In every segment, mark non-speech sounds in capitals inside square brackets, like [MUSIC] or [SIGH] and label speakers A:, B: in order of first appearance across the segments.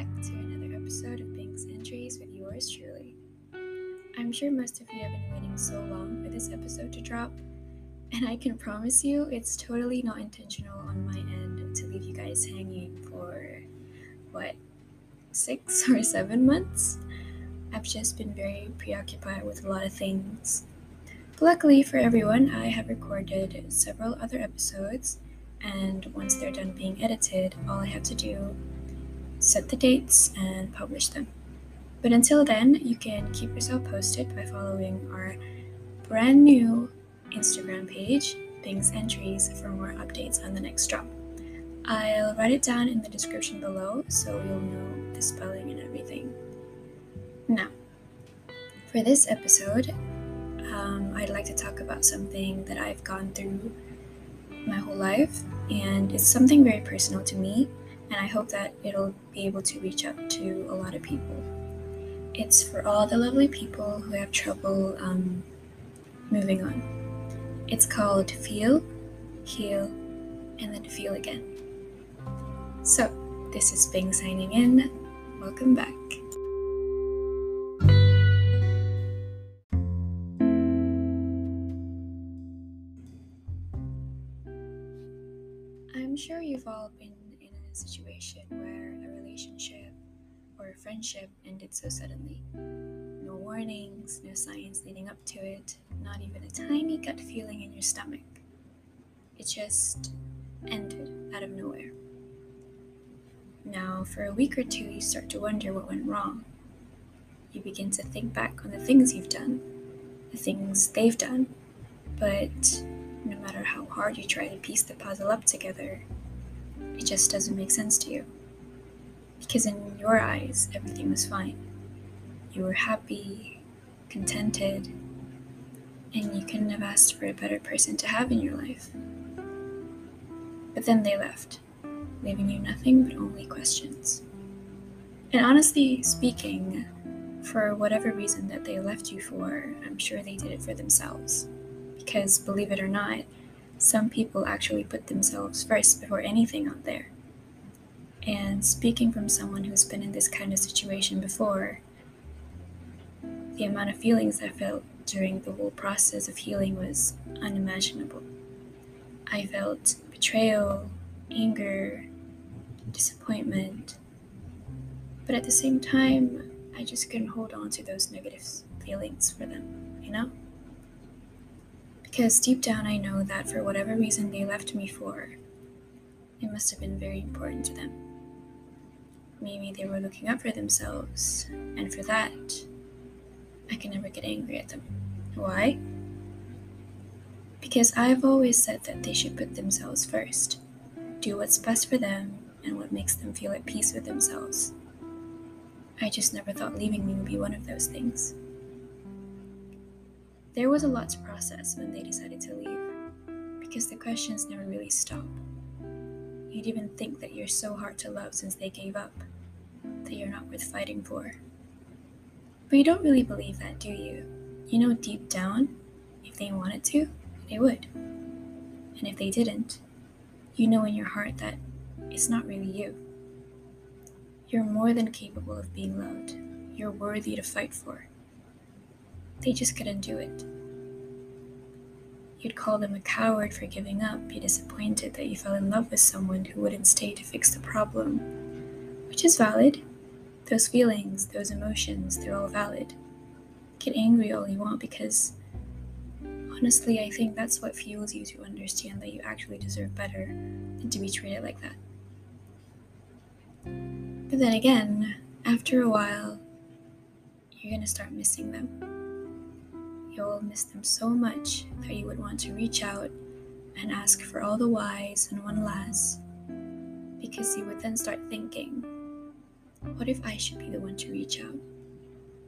A: back to another episode of Pink's Entries with yours truly. I'm sure most of you have been waiting so long for this episode to drop, and I can promise you it's totally not intentional on my end to leave you guys hanging for what, six [LAUGHS] or seven months? I've just been very preoccupied with a lot of things. But luckily for everyone, I have recorded several other episodes, and once they're done being edited, all I have to do set the dates and publish them. But until then, you can keep yourself posted by following our brand new Instagram page, Bing's Entries, for more updates on the next drop. I'll write it down in the description below so you'll know the spelling and everything. Now, for this episode, um, I'd like to talk about something that I've gone through my whole life, and it's something very personal to me, and I hope that it'll be able to reach out to a lot of people. It's for all the lovely people who have trouble um, moving on. It's called Feel, Heal, and then Feel Again. So, this is Bing signing in. Welcome back. Situation where a relationship or a friendship ended so suddenly. No warnings, no signs leading up to it, not even a tiny gut feeling in your stomach. It just ended out of nowhere. Now, for a week or two, you start to wonder what went wrong. You begin to think back on the things you've done, the things they've done, but no matter how hard you try to piece the puzzle up together, it just doesn't make sense to you. Because in your eyes, everything was fine. You were happy, contented, and you couldn't have asked for a better person to have in your life. But then they left, leaving you nothing but only questions. And honestly speaking, for whatever reason that they left you for, I'm sure they did it for themselves. Because, believe it or not, some people actually put themselves first before anything out there. And speaking from someone who's been in this kind of situation before, the amount of feelings I felt during the whole process of healing was unimaginable. I felt betrayal, anger, disappointment, but at the same time, I just couldn't hold on to those negative feelings for them, you know? Because deep down, I know that for whatever reason they left me for, it must have been very important to them. Maybe they were looking out for themselves, and for that, I can never get angry at them. Why? Because I've always said that they should put themselves first, do what's best for them and what makes them feel at peace with themselves. I just never thought leaving me would be one of those things. There was a lot to process when they decided to leave, because the questions never really stop. You'd even think that you're so hard to love since they gave up, that you're not worth fighting for. But you don't really believe that, do you? You know deep down, if they wanted to, they would. And if they didn't, you know in your heart that it's not really you. You're more than capable of being loved. You're worthy to fight for. They just couldn't do it. You'd call them a coward for giving up, be disappointed that you fell in love with someone who wouldn't stay to fix the problem, which is valid. Those feelings, those emotions, they're all valid. Get angry all you want because honestly, I think that's what fuels you to understand that you actually deserve better than to be treated like that. But then again, after a while, you're gonna start missing them you'll miss them so much that you would want to reach out and ask for all the whys and one last. Because you would then start thinking, what if I should be the one to reach out?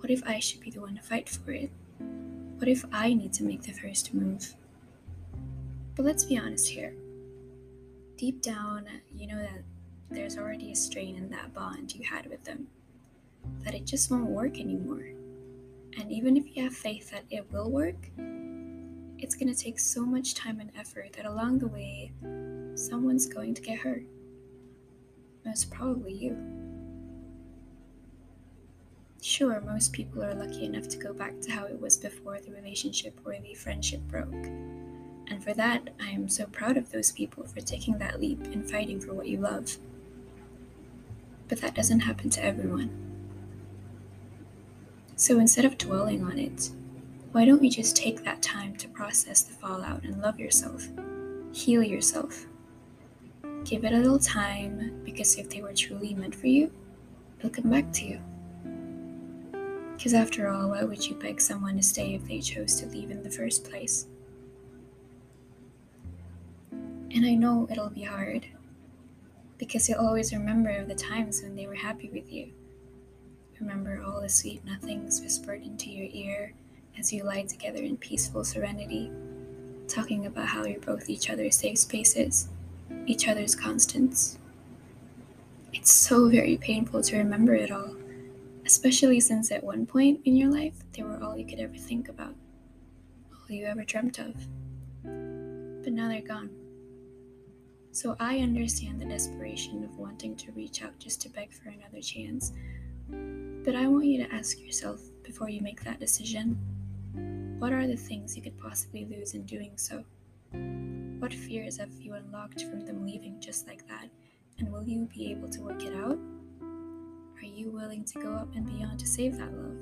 A: What if I should be the one to fight for it? What if I need to make the first move? But let's be honest here. Deep down, you know that there's already a strain in that bond you had with them, that it just won't work anymore. And even if you have faith that it will work, it's going to take so much time and effort that along the way, someone's going to get hurt. Most probably you. Sure, most people are lucky enough to go back to how it was before the relationship or the friendship broke. And for that, I am so proud of those people for taking that leap and fighting for what you love. But that doesn't happen to everyone. So instead of dwelling on it, why don't you just take that time to process the fallout and love yourself? Heal yourself. Give it a little time because if they were truly meant for you, they'll come back to you. Because after all, why would you beg someone to stay if they chose to leave in the first place? And I know it'll be hard because you'll always remember the times when they were happy with you. Remember all the sweet nothings whispered into your ear as you lie together in peaceful serenity, talking about how you're both each other's safe spaces, each other's constants. It's so very painful to remember it all, especially since at one point in your life they were all you could ever think about, all you ever dreamt of. But now they're gone. So I understand the desperation of wanting to reach out just to beg for another chance. But I want you to ask yourself before you make that decision what are the things you could possibly lose in doing so? What fears have you unlocked from them leaving just like that? And will you be able to work it out? Are you willing to go up and beyond to save that love?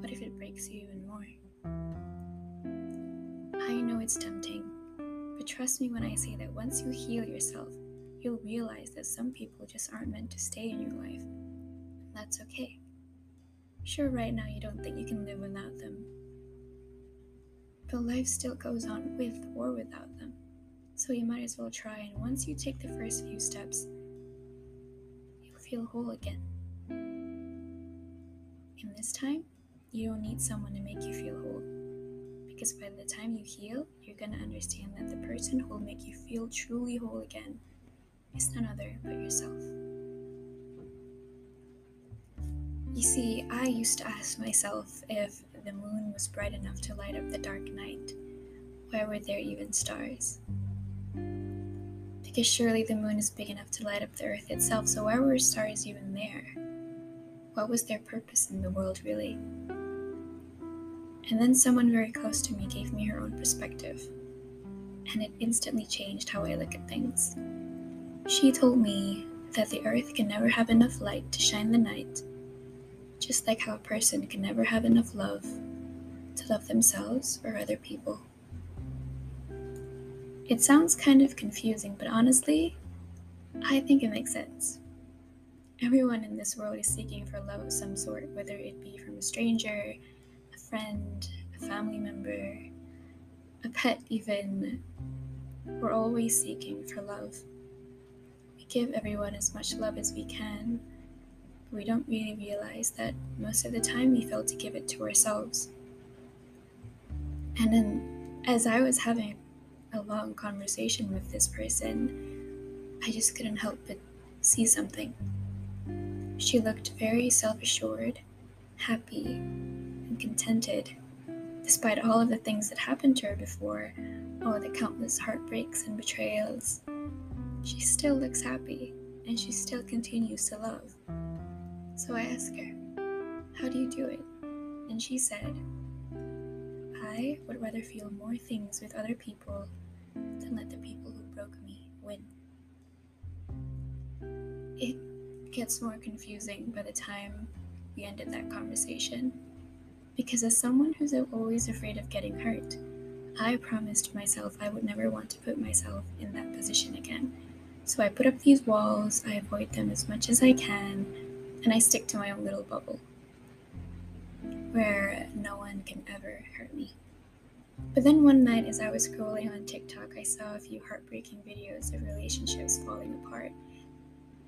A: What if it breaks you even more? I know it's tempting but trust me when I say that once you heal yourself, you'll realize that some people just aren't meant to stay in your life. That's okay. Sure, right now you don't think you can live without them. But life still goes on with or without them. So you might as well try, and once you take the first few steps, you'll feel whole again. And this time, you don't need someone to make you feel whole because by the time you heal, you're to understand that the person who will make you feel truly whole again is none other but yourself. You see, I used to ask myself if the moon was bright enough to light up the dark night. Why were there even stars? Because surely the moon is big enough to light up the earth itself, so why were stars even there? What was their purpose in the world, really? And then someone very close to me gave me her own perspective, and it instantly changed how I look at things. She told me that the earth can never have enough light to shine the night, just like how a person can never have enough love to love themselves or other people. It sounds kind of confusing, but honestly, I think it makes sense. Everyone in this world is seeking for love of some sort, whether it be from a stranger, a friend, a family member, a pet, even. We're always seeking for love. We give everyone as much love as we can, we don't really realize that most of the time we fail to give it to ourselves. And then, as I was having a long conversation with this person, I just couldn't help but see something. She looked very self assured, happy, and contented, despite all of the things that happened to her before, all the countless heartbreaks and betrayals. She still looks happy, and she still continues to love. So I asked her, How do you do it? And she said, I would rather feel more things with other people than let the people who broke me win. It gets more confusing by the time we ended that conversation. Because as someone who's always afraid of getting hurt, I promised myself I would never want to put myself in that position again. So I put up these walls, I avoid them as much as I can, and I stick to my own little bubble where no one can ever hurt me. But then one night, as I was scrolling on TikTok, I saw a few heartbreaking videos of relationships falling apart,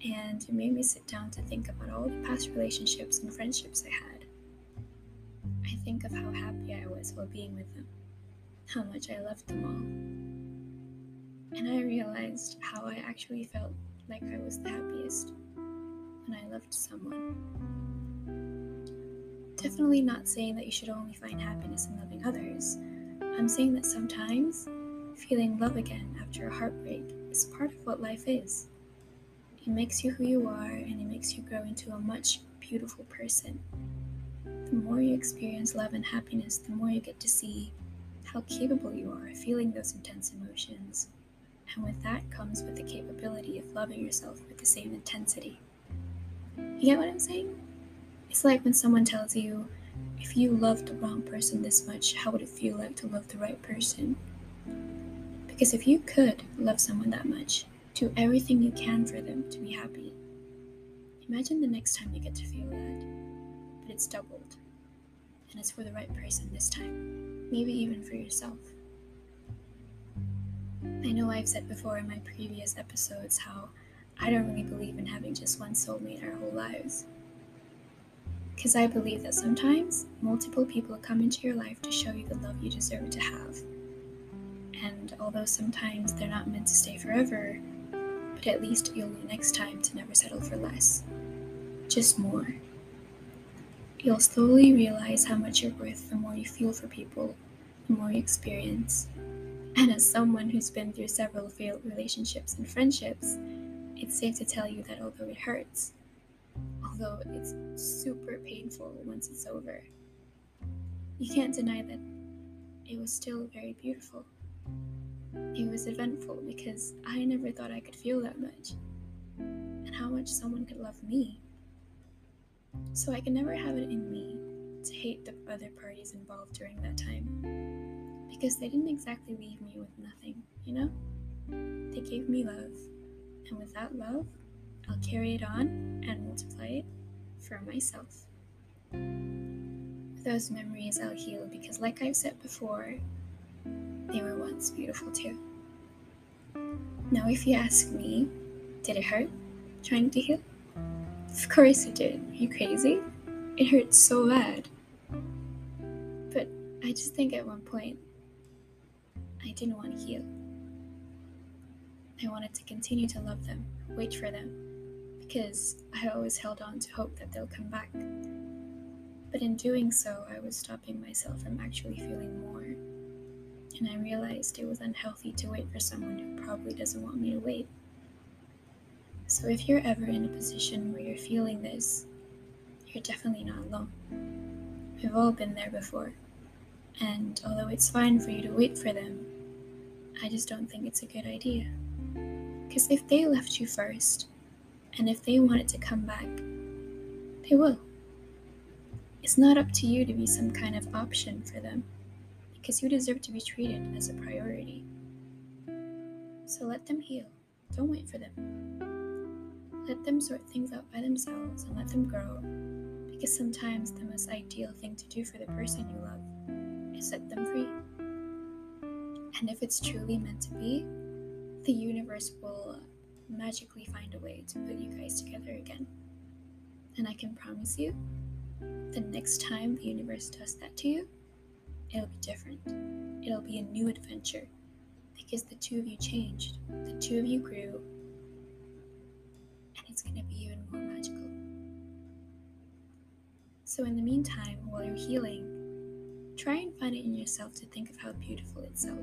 A: and it made me sit down to think about all the past relationships and friendships I had. I think of how happy I was while being with them, how much I loved them all. And I realized how I actually felt like I was the happiest when I loved someone. Definitely not saying that you should only find happiness in loving others. I'm saying that sometimes feeling love again after a heartbreak is part of what life is. It makes you who you are and it makes you grow into a much beautiful person The more you experience love and happiness, the more you get to see how capable you are of feeling those intense emotions. And with that comes with the capability of loving yourself with the same intensity. You get what I'm saying? It's like when someone tells you, if you loved the wrong person this much, how would it feel like to love the right person? Because if you could love someone that much, do everything you can for them to be happy. Imagine the next time you get to feel that, but it's doubled. And it's for the right person this time, maybe even for yourself. I know I've said before in my previous episodes how I don't really believe in having just one soulmate our whole lives. Because I believe that sometimes multiple people come into your life to show you the love you deserve to have. And although sometimes they're not meant to stay forever, but at least you'll know next time to never settle for less. Just more. You'll slowly realize how much you're worth the more you feel for people, the more you experience. And as someone who's been through several failed relationships and friendships, it's safe to tell you that although it hurts, although it's super painful once it's over, you can't deny that it was still very beautiful. It was eventful because I never thought I could feel that much, and how much someone could love me. So I can never have it in me to hate the other parties involved during that time because they didn't exactly leave me with nothing, you know? They gave me love, and with that love, I'll carry it on and multiply it for myself. Those memories I'll heal because, like I've said before, they were once beautiful too. Now, if you ask me, did it hurt trying to heal? Of course it did. Are you crazy? It hurt so bad. But I just think at one point, I didn't want to heal. I wanted to continue to love them, wait for them, because I always held on to hope that they'll come back. But in doing so, I was stopping myself from actually feeling more. And I realized it was unhealthy to wait for someone who probably doesn't want me to wait. So if you're ever in a position where you're feeling this, you're definitely not alone. We've all been there before. And although it's fine for you to wait for them, I just don't think it's a good idea. Because if they left you first, and if they wanted to come back, they will. It's not up to you to be some kind of option for them, because you deserve to be treated as a priority. So let them heal. Don't wait for them. Let them sort things out by themselves and let them grow, because sometimes the most ideal thing to do for the person you love is set them free. And if it's truly meant to be, the universe will magically find a way to put you guys together again. And I can promise you, the next time the universe does that to you, it'll be different. It'll be a new adventure because the two of you changed, the two of you grew, and it's going to be even more magical. So, in the meantime, while you're healing, try and find it in yourself to think of how beautiful itself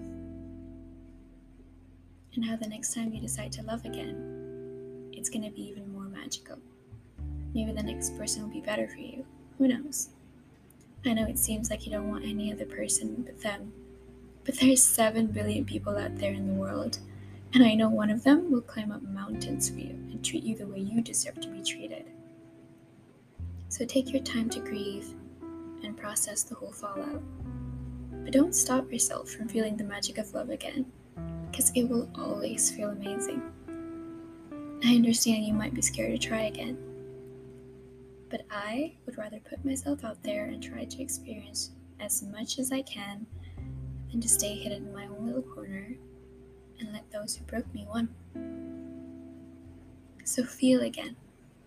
A: and how the next time you decide to love again, it's going to be even more magical. Maybe the next person will be better for you. Who knows? I know it seems like you don't want any other person but them, but there's 7 billion people out there in the world, and I know one of them will climb up mountains for you and treat you the way you deserve to be treated. So take your time to grieve and process the whole fallout. But don't stop yourself from feeling the magic of love again because it will always feel amazing. I understand you might be scared to try again, but I would rather put myself out there and try to experience as much as I can than to stay hidden in my own little corner and let those who broke me win. So feel again,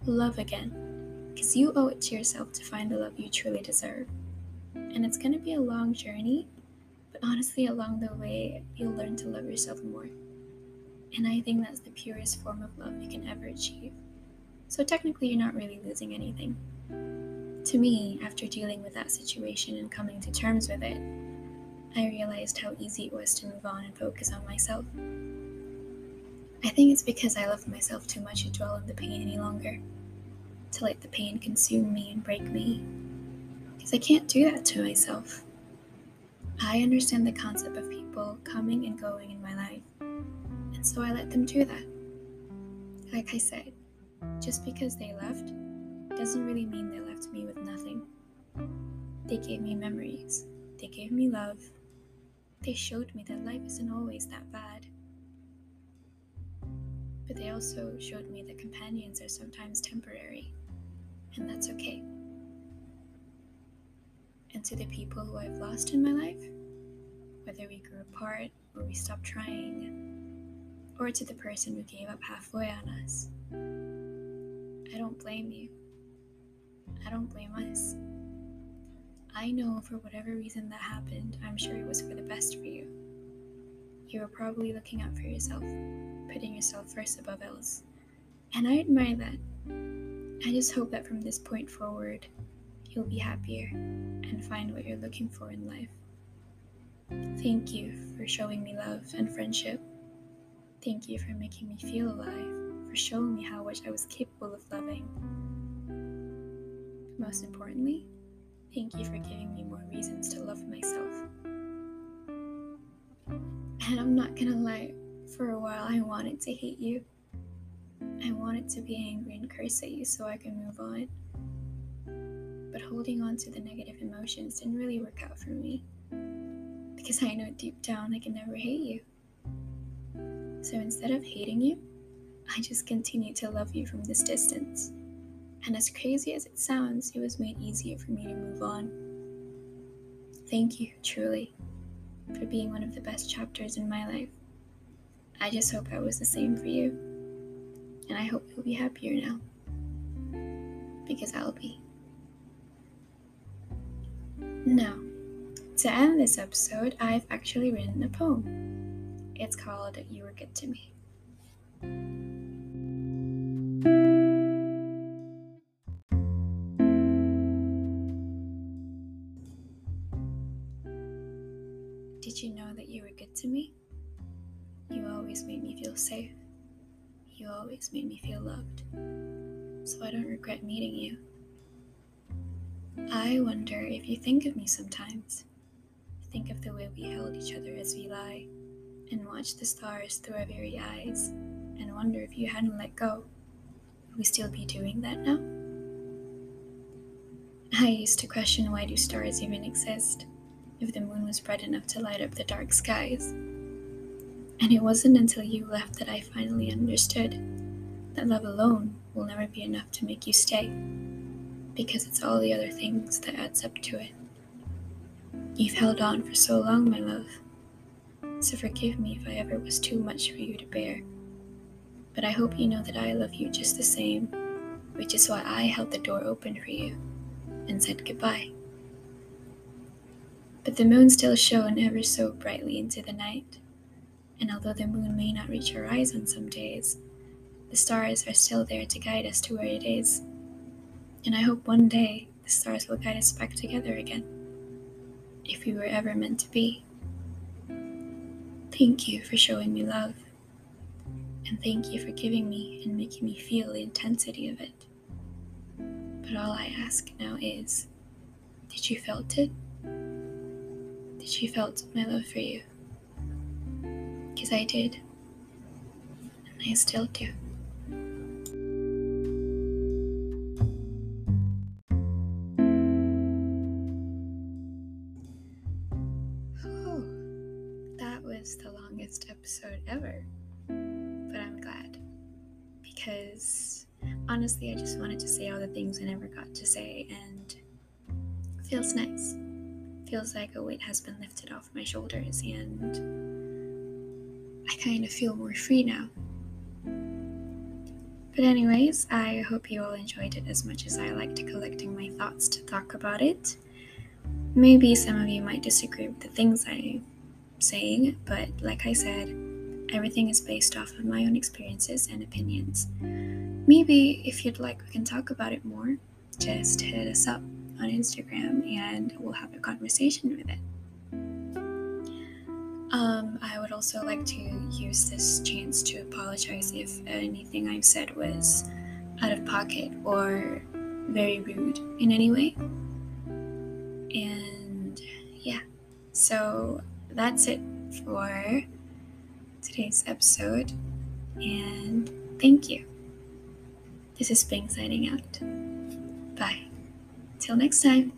A: love again, because you owe it to yourself to find the love you truly deserve. And it's going to be a long journey, honestly, along the way, you'll learn to love yourself more. And I think that's the purest form of love you can ever achieve. So technically, you're not really losing anything. To me, after dealing with that situation and coming to terms with it, I realized how easy it was to move on and focus on myself. I think it's because I love myself too much to dwell on the pain any longer, to let the pain consume me and break me. Because I can't do that to myself. I understand the concept of people coming and going in my life, and so I let them do that. Like I said, just because they left doesn't really mean they left me with nothing. They gave me memories, they gave me love, they showed me that life isn't always that bad. But they also showed me that companions are sometimes temporary, and that's okay. And to the people who I've lost in my life, whether we grew apart or we stopped trying, or to the person who gave up halfway on us, I don't blame you. I don't blame us. I know for whatever reason that happened, I'm sure it was for the best for you. You were probably looking out for yourself, putting yourself first above else. And I admire that. I just hope that from this point forward, you'll be happier and find what you're looking for in life. Thank you for showing me love and friendship. Thank you for making me feel alive, for showing me how much I was capable of loving. Most importantly, Thank you for giving me more reasons to love myself. And I'm not gonna lie, for a while I wanted to hate you. I wanted to be angry and curse at you so I could move on. But holding on to the negative emotions didn't really work out for me. Because I know deep down I can never hate you. So instead of hating you, I just continue to love you from this distance. And as crazy as it sounds, it was made easier for me to move on. Thank you, truly, for being one of the best chapters in my life. I just hope I was the same for you. And I hope you'll be happier now. Because I'll be. Now, to end this episode, I've actually written a poem. It's called You Were Good to Me. Did you know that you were good to me? You always made me feel safe. You always made me feel loved. So I don't regret meeting you. I wonder if you think of me sometimes. Think of the way we held each other as we lie, and watch the stars through our very eyes, and wonder if you hadn't let go, would we still be doing that now? I used to question why do stars even exist? if the moon was bright enough to light up the dark skies. And it wasn't until you left that I finally understood that love alone will never be enough to make you stay, because it's all the other things that adds up to it. You've held on for so long, my love, so forgive me if I ever was too much for you to bear. But I hope you know that I love you just the same, which is why I held the door open for you and said goodbye. But the moon still shone ever so brightly into the night, and although the moon may not reach her horizon some days, the stars are still there to guide us to where it is. And I hope one day the stars will guide us back together again, if we were ever meant to be. Thank you for showing me love, and thank you for giving me and making me feel the intensity of it. But all I ask now is, did you felt it? Did you felt my love for you. Because I did. And I still do. Was the longest episode ever. But I'm glad. Because honestly, I just wanted to say all the things I never got to say, and feels nice feels like a weight has been lifted off my shoulders and I kind of feel more free now. But, anyways, I hope you all enjoyed it as much as I liked collecting my thoughts to talk about it. Maybe some of you might disagree with the things I'm saying, but like I said, everything is based off of my own experiences and opinions. Maybe if you'd like, we can talk about it more. Just hit us up on Instagram and we'll have a conversation with it. Um, I would also like to use this chance to apologize if anything I've said was out of pocket or very rude in any way. And yeah, so that's it for today's episode. And thank you. This is Pink signing out. Bye. Till next time.